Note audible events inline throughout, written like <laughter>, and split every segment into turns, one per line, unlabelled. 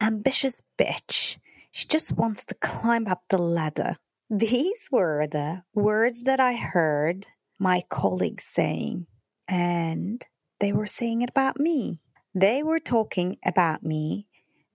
ambitious bitch. She just wants to climb up the ladder. These were the words that I heard my colleagues saying, and they were saying it about me. They were talking about me,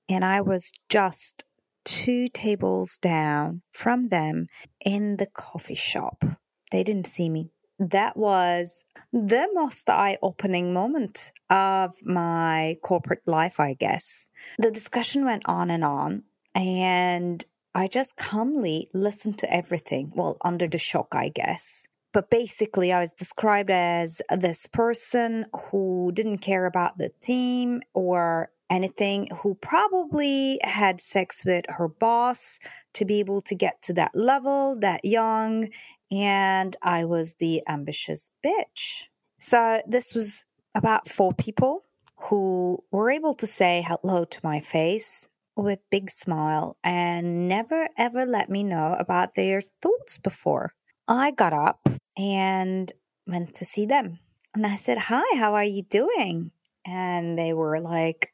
and I was just two tables down from them in the coffee shop. They didn't see me. That was the most eye opening moment of my corporate life, I guess. The discussion went on and on, and I just calmly listened to everything. Well, under the shock, I guess. But basically, I was described as this person who didn't care about the team or anything, who probably had sex with her boss to be able to get to that level, that young. And I was the ambitious bitch. So this was about four people who were able to say hello to my face with big smile and never ever let me know about their thoughts before. I got up and went to see them. And I said, "Hi, how are you doing?" And they were like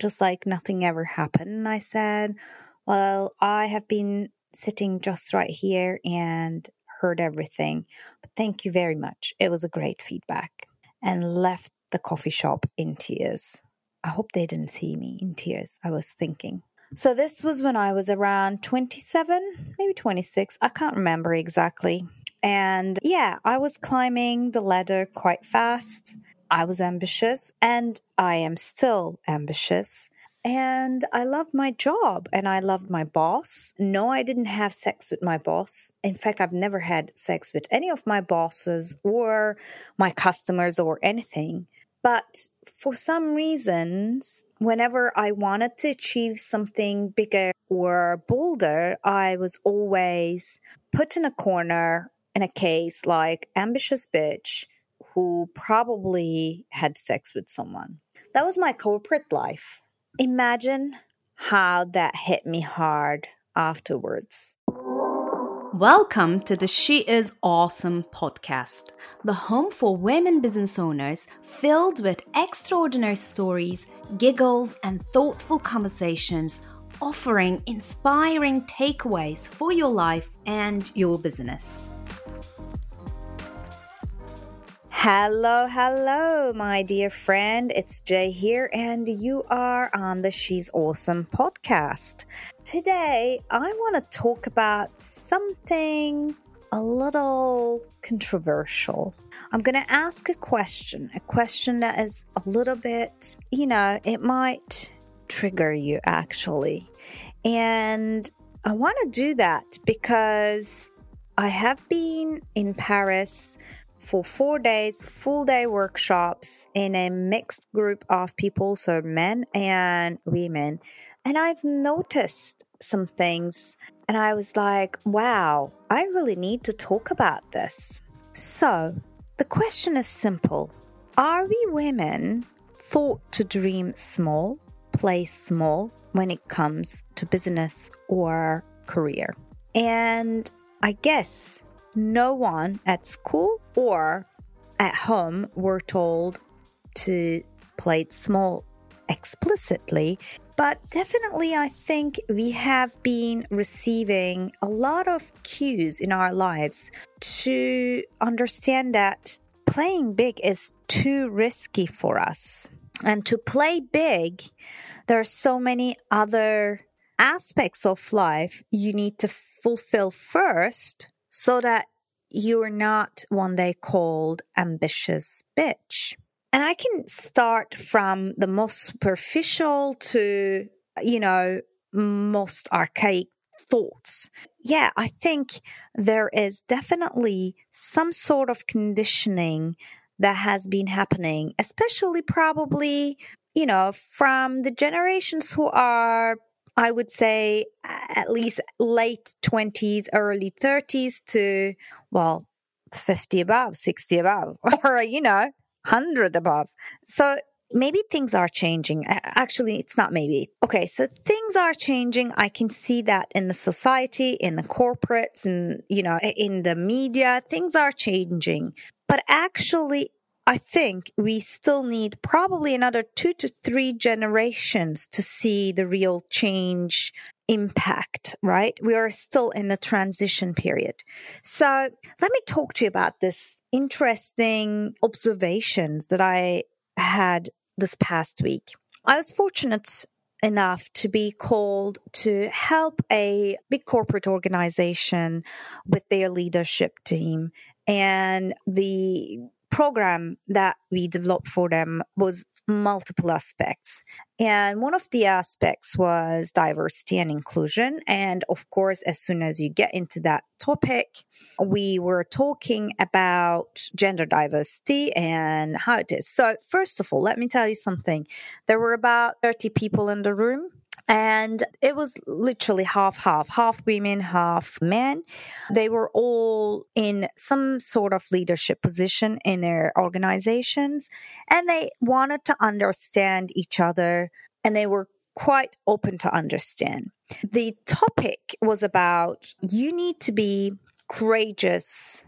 just like nothing ever happened. And I said, "Well, I have been sitting just right here and heard everything. But thank you very much. It was a great feedback." And left the coffee shop in tears. I hope they didn't see me in tears. I was thinking. So this was when I was around 27, maybe 26. I can't remember exactly. And yeah, I was climbing the ladder quite fast. I was ambitious and I am still ambitious. And I loved my job and I loved my boss. No, I didn't have sex with my boss. In fact, I've never had sex with any of my bosses or my customers or anything. But for some reasons, whenever I wanted to achieve something bigger or bolder, I was always put in a corner in a case like ambitious bitch who probably had sex with someone. That was my corporate life. Imagine how that hit me hard afterwards.
Welcome to the She Is Awesome podcast, the home for women business owners filled with extraordinary stories, giggles, and thoughtful conversations, offering inspiring takeaways for your life and your business.
Hello, hello, my dear friend. It's Jay here, and you are on the She's Awesome podcast. Today, I want to talk about something a little controversial. I'm going to ask a question, a question that is a little bit, you know, it might trigger you actually. And I want to do that because I have been in Paris for four days, full day workshops in a mixed group of people, so men and women. And I've noticed some things, and I was like, wow, I really need to talk about this. So the question is simple Are we women thought to dream small, play small when it comes to business or career? And I guess no one at school or at home were told to play it small explicitly. But definitely, I think we have been receiving a lot of cues in our lives to understand that playing big is too risky for us. And to play big, there are so many other aspects of life you need to fulfill first so that you're not one day called ambitious bitch. And I can start from the most superficial to, you know, most archaic thoughts. Yeah, I think there is definitely some sort of conditioning that has been happening, especially probably, you know, from the generations who are I would say at least late 20s, early 30s to, well, 50 above, 60 above, <laughs> or, you know, 100 above. So maybe things are changing. Actually, it's not maybe. Okay, so things are changing. I can see that in the society, in the corporates, and, you know, in the media, things are changing. But actually, I think we still need probably another two to three generations to see the real change impact, right? We are still in a transition period. So let me talk to you about this interesting observations that I had this past week. I was fortunate enough to be called to help a big corporate organization with their leadership team. And the program that we developed for them was multiple aspects. And one of the aspects was diversity and inclusion. And of course, as soon as you get into that topic, we were talking about gender diversity and how it is. So, first of all, let me tell you something. There were about 30 people in the room and it was literally half half half women half men. They were all in some sort of leadership position in their organizations and they wanted to understand each other and they were quite open to understand. The topic was about you need to be courageous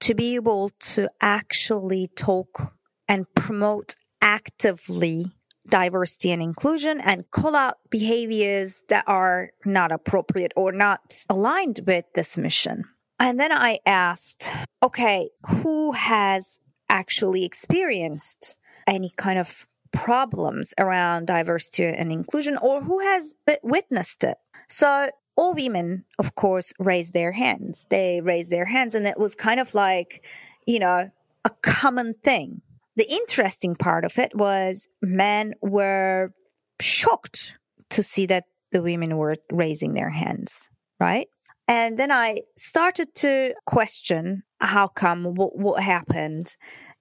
to be able to actually talk and promote actively diversity and inclusion and call out behaviors that are not appropriate or not aligned with this mission. And then I asked, okay, who has actually experienced any kind of problems around diversity and inclusion or who has witnessed it? So all women, of course, raised their hands. They raised their hands and it was kind of like, you know, a common thing the interesting part of it was men were shocked to see that the women were raising their hands, right? And then I started to question how come, what, what happened.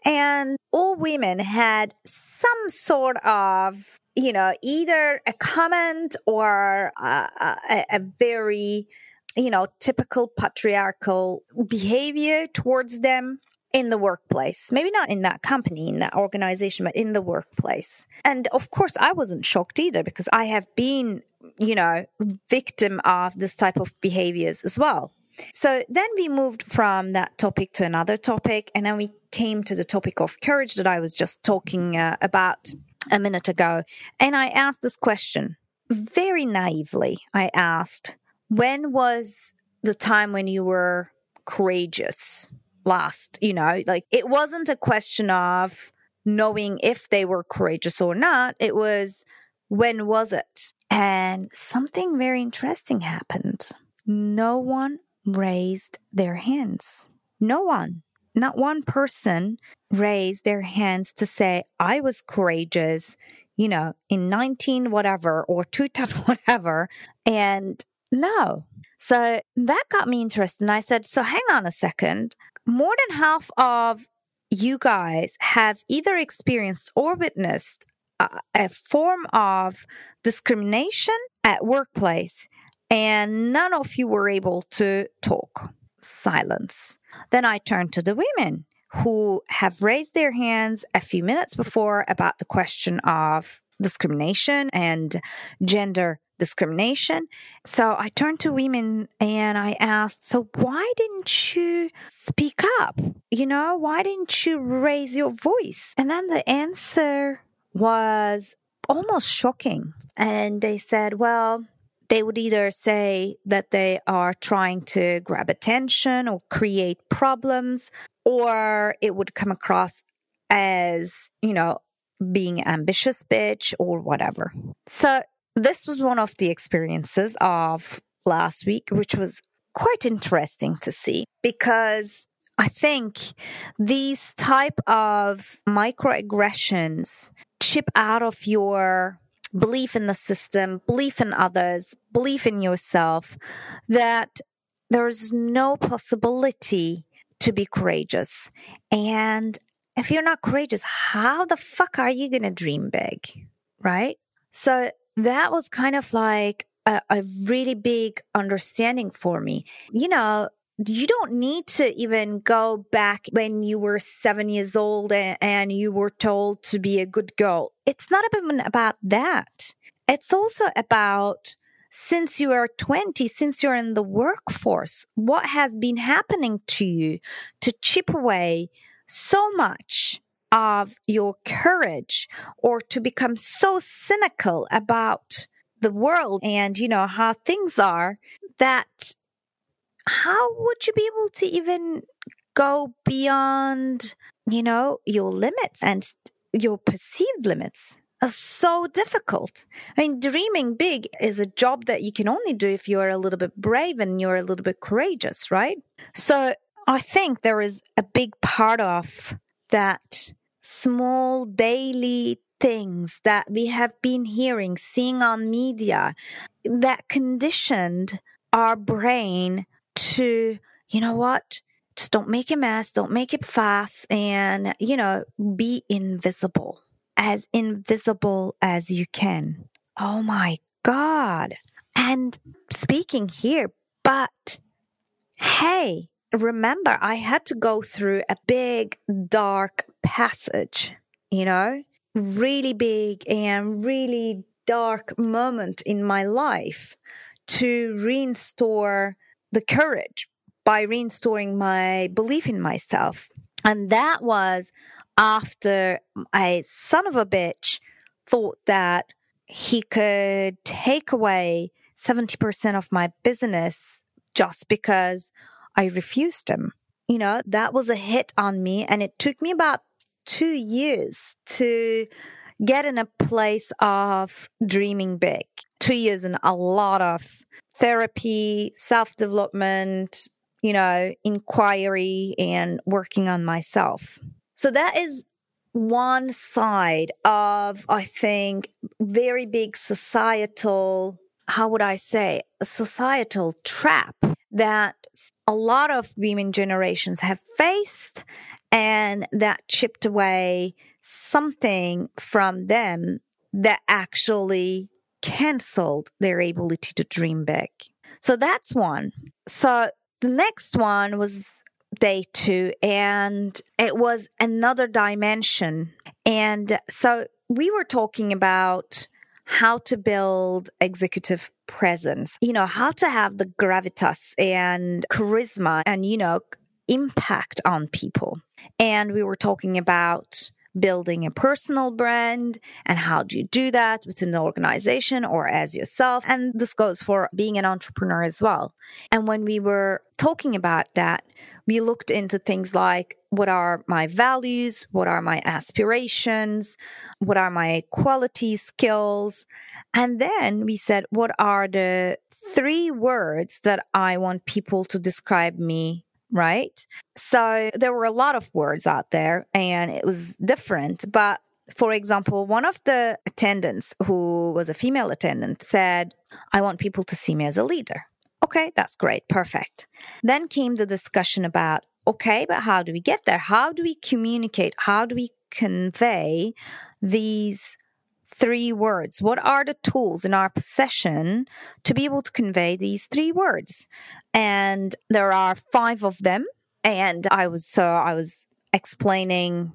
And all women had some sort of, you know, either a comment or a, a, a very, you know, typical patriarchal behavior towards them in the workplace. Maybe not in that company, in that organization, but in the workplace. And of course, I wasn't shocked either because I have been, you know, victim of this type of behaviors as well. So then we moved from that topic to another topic, and then we came to the topic of courage that I was just talking uh, about a minute ago. And I asked this question very naively. I asked, when was the time when you were courageous? Last, you know, like it wasn't a question of knowing if they were courageous or not. It was when was it? And something very interesting happened. No one raised their hands. No one, not one person raised their hands to say, I was courageous, you know, in 19 whatever or 2000 <laughs> whatever. And no. So that got me interested. And I said, so hang on a second more than half of you guys have either experienced or witnessed a, a form of discrimination at workplace and none of you were able to talk. Silence. Then I turned to the women who have raised their hands a few minutes before about the question of discrimination and gender discrimination. So I turned to women and I asked, So why didn't you speak up? You know, why didn't you raise your voice? And then the answer was almost shocking. And they said, Well, they would either say that they are trying to grab attention or create problems, or it would come across as, you know, being ambitious bitch or whatever. So this was one of the experiences of last week, which was quite interesting to see because I think these type of microaggressions chip out of your belief in the system, belief in others, belief in yourself that there's no possibility to be courageous. And if you're not courageous, how the fuck are you going to dream big? Right? So that was kind of like a, a really big understanding for me. You know, you don't need to even go back when you were seven years old and, and, you were told to be a good girl. It's not even about that. It's also about since you are 20, since you're in the workforce, what has been happening to you to chip away so much of your courage or to become so cynical about the world and, you know, how things are that how would you be able to even go beyond, you know, your limits and your perceived limits? Are so difficult. I mean, dreaming big is a job that you can only do if you're a little bit brave and you're a little bit courageous, right? So I think there is a big part of that small daily things that we have been hearing, seeing on media that conditioned our brain to, you know what? Just don't make a mess, don't make it fast, and, you know, be invisible, as invisible as you can. Oh my God. And speaking here, but hey, remember, I had to go through a big, dark passage, you know, really big and really dark moment in my life to restore the courage by restoring my belief in myself. And that was after a son of a bitch thought that he could take away 70% of my business just because I refused him. You know, that was a hit on me. And it took me about two years to get in a place of dreaming big. Two years and a lot of therapy, self development, you know, inquiry and working on myself. So that is one side of, I think, very big societal, how would I say, societal trap that a lot of women generations have faced and that chipped away something from them that actually canceled their ability to dream big. So that's one. So the next one was day two, and it was another dimension. And so we were talking about how to build executive presence, you know, how to have the gravitas and charisma and, you know, impact on people. And we were talking about building a personal brand and how do you do that within the organization or as yourself. And this goes for being an entrepreneur as well. And when we were talking about that, we looked into things like what are my values? What are my aspirations? What are my quality skills? And then we said, what are the three words that I want people to describe me right? So there were a lot of words out there and it was different. But for example, one of the attendants who was a female attendant said, I want people to see me as a leader. Okay, that's great. Perfect. Then came the discussion about, okay, but how do we get there? How do we communicate? How do we convey these three words? What are the tools in our possession to be able to convey these three words? And there are five of them. And I was, so I was explaining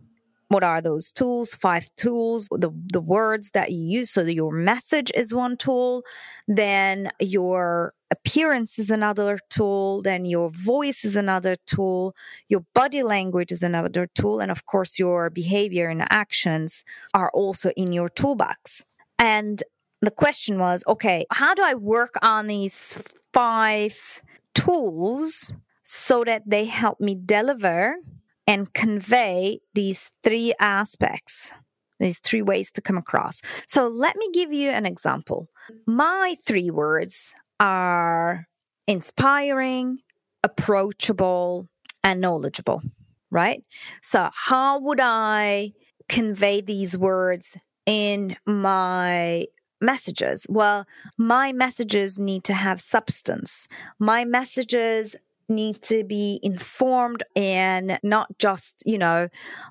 what are those tools five tools the the words that you use so your message is one tool then your appearance is another tool then your voice is another tool your body language is another tool and of course your behavior and actions are also in your toolbox and the question was okay how do i work on these five tools so that they help me deliver and convey these three aspects, these three ways to come across. So let me give you an example. My three words are inspiring, approachable, and knowledgeable, right? So how would I convey these words in my messages? Well, my messages need to have substance. My messages need to be informed and not just, you know,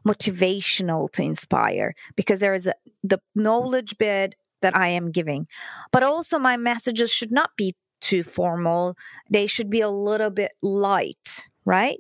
motivational to inspire because there is a, the knowledge bit that I am giving. But also my messages should not be too formal. They should be a little bit light, right?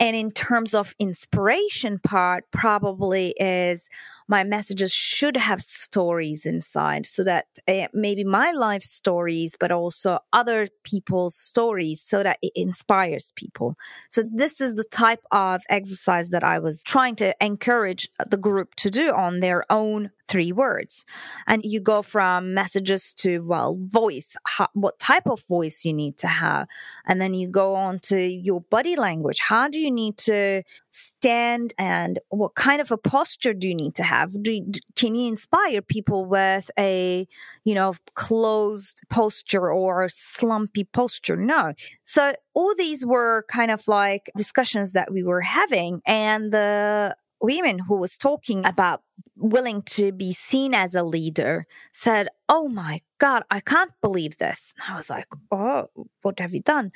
And in terms of inspiration part, probably is my messages should have stories inside so that uh, maybe my life stories, but also other people's stories so that it inspires people. So this is the type of exercise that I was trying to encourage the group to do on their own three words. And you go from messages to, well, voice, how, what type of voice you need to have. And then you go on to your body language. How do you need to stand and what kind of a posture do you need to have? Do you, can you inspire people with a, you know, closed posture or slumpy posture? No. So all these were kind of like discussions that we were having and the women who was talking about willing to be seen as a leader said, Oh my God, I can't believe this. And I was like, Oh, what have you done?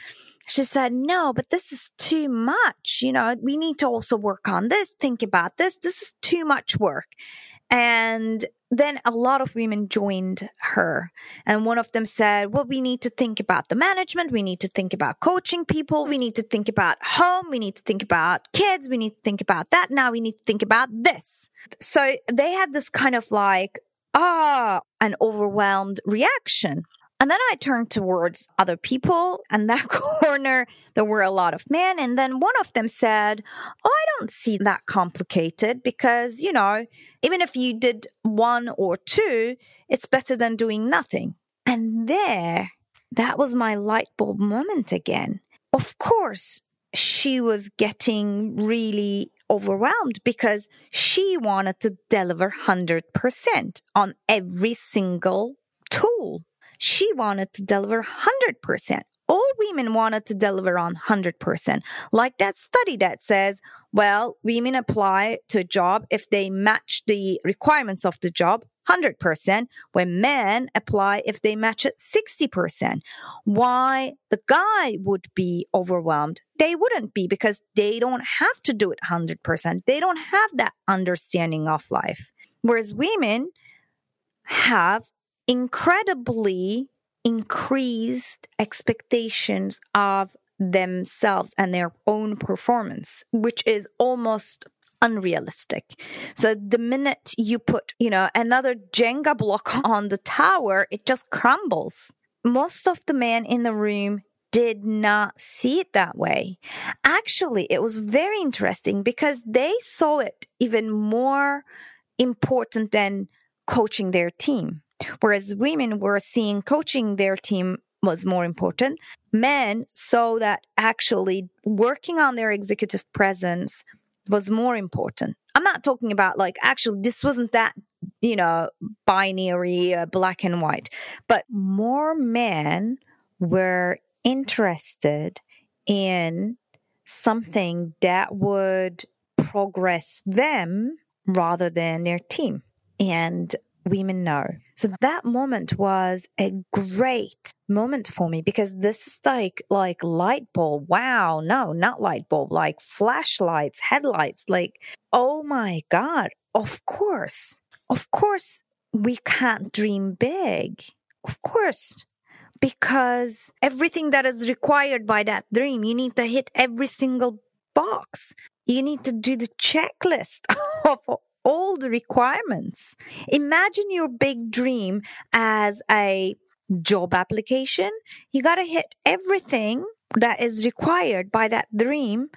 She said, No, but this is too much. You know, we need to also work on this, think about this. This is too much work. And then a lot of women joined her. And one of them said, well, we need to think about the management. We need to think about coaching people. We need to think about home. We need to think about kids. We need to think about that. Now we need to think about this. So they had this kind of like, ah, an overwhelmed reaction. And then I turned towards other people and that <laughs> corner, there were a lot of men. And then one of them said, Oh, I don't see that complicated because, you know, even if you did one or two, it's better than doing nothing. And there, that was my light bulb moment again. Of course, she was getting really overwhelmed because she wanted to deliver 100% on every single tool she wanted to deliver 100%. All women wanted to deliver on 100%. Like that study that says, well, women apply to a job if they match the requirements of the job 100%, when men apply if they match it 60%. Why the guy would be overwhelmed? They wouldn't be because they don't have to do it 100%. They don't have that understanding of life. Whereas women have incredibly increased expectations of themselves and their own performance, which is almost unrealistic. So the minute you put, you know, another Jenga block <laughs> on the tower, it just crumbles. Most of the men in the room did not see it that way. Actually, it was very interesting because they saw it even more important than coaching their team. Whereas women were seeing coaching their team was more important. Men saw that actually working on their executive presence was more important. I'm not talking about like actually this wasn't that, you know, binary, uh, black and white, but more men were interested in something that would progress them rather than their team. And women know. So that moment was a great moment for me because this is like, like light bulb. Wow. No, not light bulb, like flashlights, headlights. Like, oh my God. Of course. Of course we can't dream big. Of course. Because everything that is required by that dream, you need to hit every single box. You need to do the checklist <laughs> of all the requirements. Imagine your big dream as a job application. You got to hit everything that is required by that dream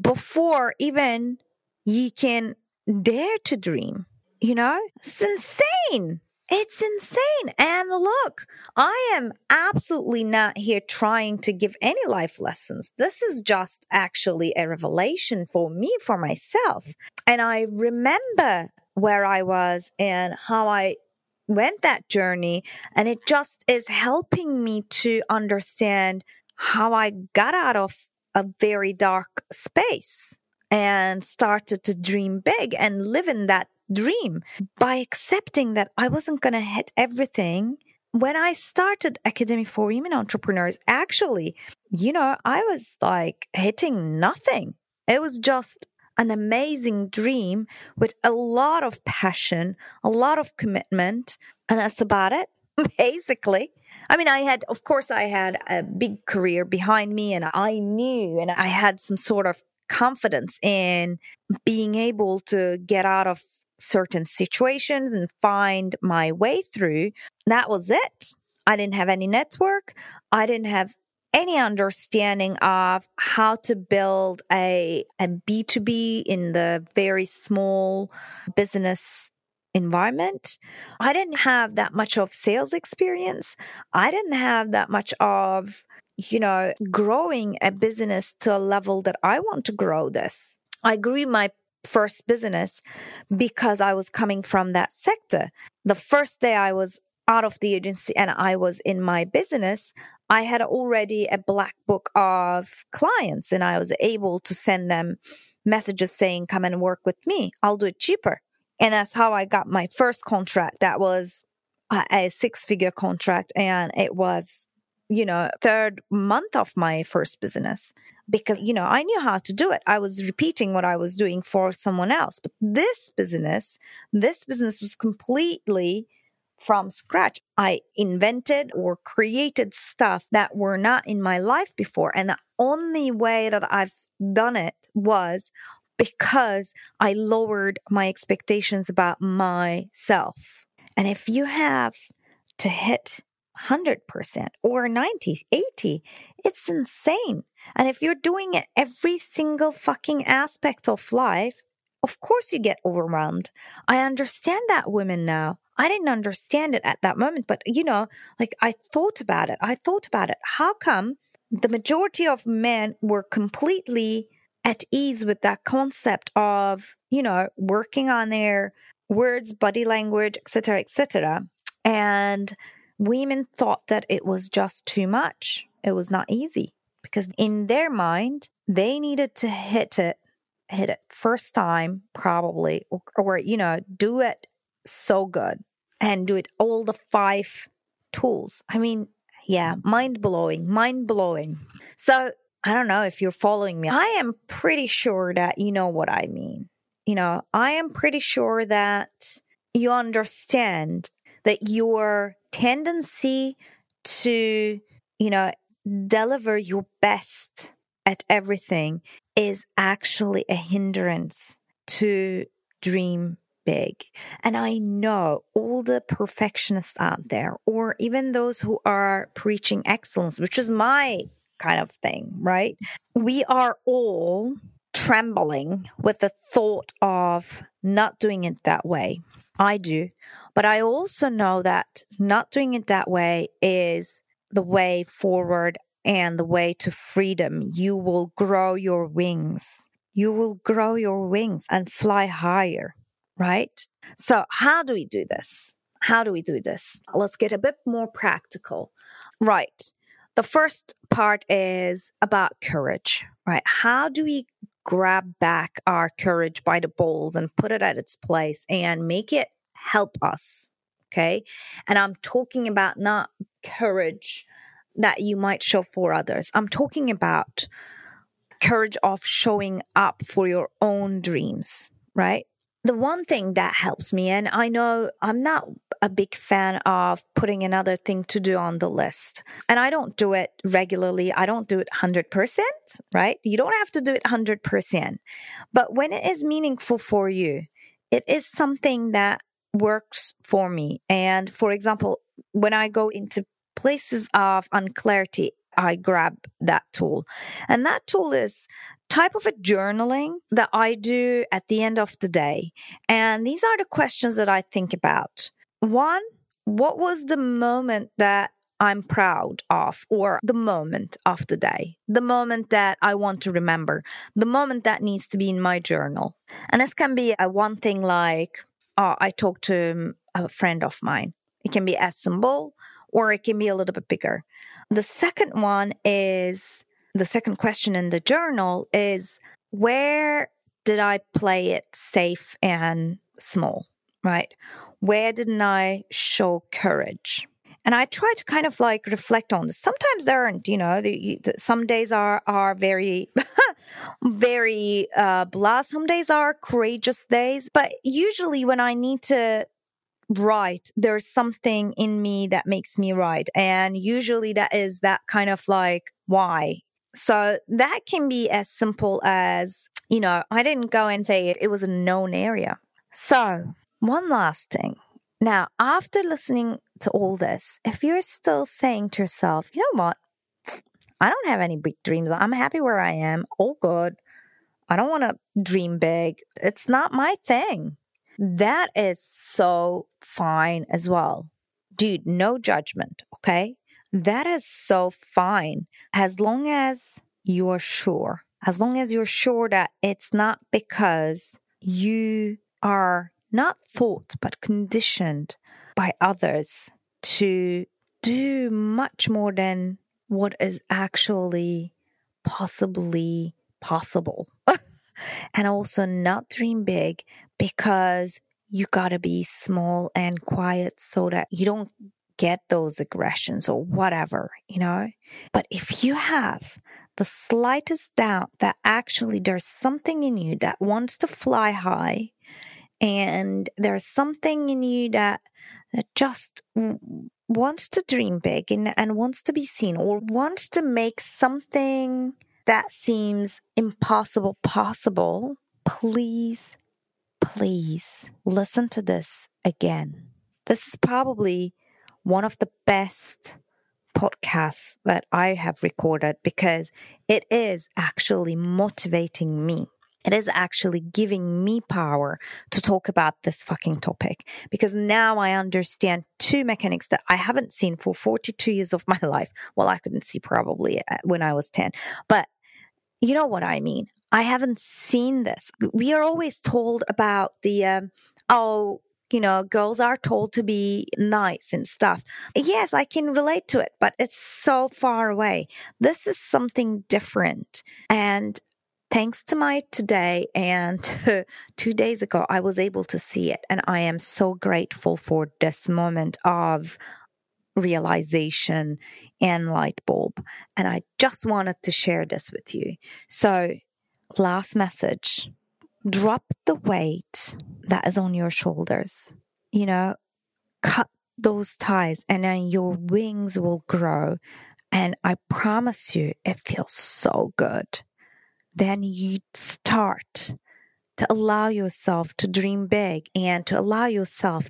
before even you can dare to dream. You know, it's insane. It's insane. And look, I am absolutely not here trying to give any life lessons. This is just actually a revelation for me, for myself. And I remember where I was and how I went that journey. And it just is helping me to understand how I got out of a very dark space and started to dream big and live in that dream by accepting that I wasn't going to hit everything. When I started Academy for Women Entrepreneurs, actually, you know, I was like hitting nothing. It was just an amazing dream with a lot of passion, a lot of commitment. And that's about it, <laughs> basically. I mean, I had, of course, I had a big career behind me and I knew and I had some sort of confidence in being able to get out of certain situations and find my way through. That was it. I didn't have any network. I didn't have any understanding of how to build a, a B2B in the very small business environment. I didn't have that much of sales experience. I didn't have that much of, you know, growing a business to a level that I want to grow this. I grew my first business because I was coming from that sector. The first day I was out of the agency and I was in my business, I had already a black book of clients and I was able to send them messages saying, come and work with me. I'll do it cheaper. And that's how I got my first contract. That was a, six figure contract and it was you know, third month of my first business because, you know, I knew how to do it. I was repeating what I was doing for someone else. But this business, this business was completely from scratch. I invented or created stuff that were not in my life before. And the only way that I've done it was because I lowered my expectations about myself. And if you have to hit 100% or 90, 80. It's insane. And if you're doing it every single fucking aspect of life, of course you get overwhelmed. I understand that women now. I didn't understand it at that moment, but you know, like I thought about it. I thought about it. How come the majority of men were completely at ease with that concept of, you know, working on their words, body language, etc., etc., and women thought that it was just too much. It was not easy because in their mind, they needed to hit it, hit it first time, probably, or, or you know, do it so good and do it all the five tools. I mean, yeah, mm-hmm. mind blowing, mind blowing. So I don't know if you're following me. I am pretty sure that you know what I mean. You know, I am pretty sure that you understand that your tendency to, you know, deliver your best at everything is actually a hindrance to dream big. And I know all the perfectionists out there, or even those who are preaching excellence, which is my kind of thing, right? We are all trembling with the thought of not doing it that way. I do. But I also know that not doing it that way is the way forward and the way to freedom. You will grow your wings. You will grow your wings and fly higher, right? So how do we do this? How do we do this? Let's get a bit more practical. Right. The first part is about courage, right? How do we grab back our courage by the balls and put it at its place and make it help us. Okay. And I'm talking about not courage that you might show for others. I'm talking about courage of showing up for your own dreams, right? The one thing that helps me, and I know I'm not a big fan of putting another thing to do on the list, and I don't do it regularly. I don't do it 100%, right? You don't have to do it 100%. But when it is meaningful for you, it is something that works for me. And for example, when I go into places of unclarity, I grab that tool. And that tool is type of a journaling that I do at the end of the day. And these are the questions that I think about. One, what was the moment that I'm proud of, or the moment of the day, the moment that I want to remember, the moment that needs to be in my journal. And this can be a one thing like, oh, I talked to um, a friend of mine. It can be as simple or it can be a little bit bigger. The second one is the second question in the journal is where did I play it safe and small, right? Where didn't I show courage? And I try to kind of like reflect on this. Sometimes there aren't, you know, the, the, some days are, are very, <laughs> very, uh, blah. Some days are courageous days. But usually when I need to write, there's something in me that makes me write. And usually that is that kind of like, why? So that can be as simple as, you know, I didn't go and say it, it was a known area. So, one last thing. Now, after listening to all this, if you're still saying to yourself, you know what? I don't have any big dreams. I'm happy where I am. All good. I don't want to dream big. It's not my thing. That is so fine as well. Dude, no judgment, okay? That is so fine as long as you're sure. As long as you're sure that it's not because you are not thought but conditioned by others to do much more than what is actually possibly possible. <laughs> and also not dream big because you gotta be small and quiet so that you don't get those aggressions or whatever, you know? But if you have the slightest doubt that actually there's something in you that wants to fly high and there's something in you that, that just wants to dream big and, and wants to be seen or wants to make something that seems impossible possible, please, please listen to this again. This is probably one of the best podcasts that I have recorded because it is actually motivating me. It is actually giving me power to talk about this fucking topic because now I understand two mechanics that I haven't seen for 42 years of my <laughs> life. Well, I couldn't see probably uh, when I was 10, but you know what I mean. I haven't seen this. We are always told about the, um, oh, you know, girls are told to be nice and stuff. Yes, I can relate to it, but it's so far away. This is something different. And thanks to my today and <laughs> two days ago, I was able to see it. And I am so grateful for this moment of realization and light bulb. And I just wanted to share this with you. So, last message drop the weight that is on your shoulders. You know, cut those ties and then your wings will grow. And I promise you, it feels so good. Then you start to allow yourself to dream big and to allow yourself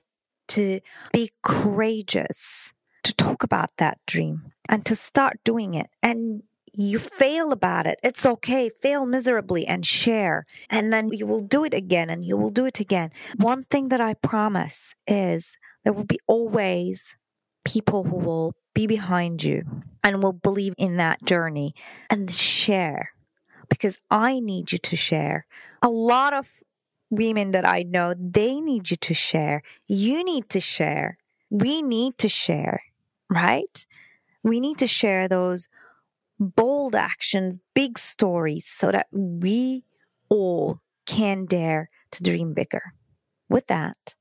to be courageous, talk about that dream and to start doing it. And you fail about it. It's okay. Fail miserably and share. And then you will do it again and you will do it again. One thing that I promise is there will be always people who will be behind you and will believe in that journey and share because I need you to share. A lot of women that I know, they need you to share. You need to share. We need to share, right? We need to share those bold actions, big stories, so that we all can dare to dream bigger. With that,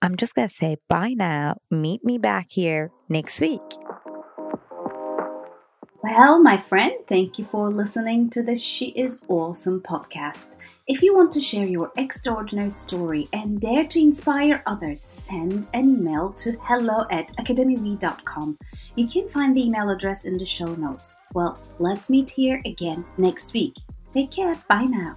I'm just going to say bye now. Meet me back here next week.
Well, my friend, thank you for listening to this She Is Awesome podcast. If you want to share your extraordinary story and dare to inspire others, send an email to hello at academywe.com. You can find the email address in the show notes. Well, let's meet here again next week. Take care. Bye now.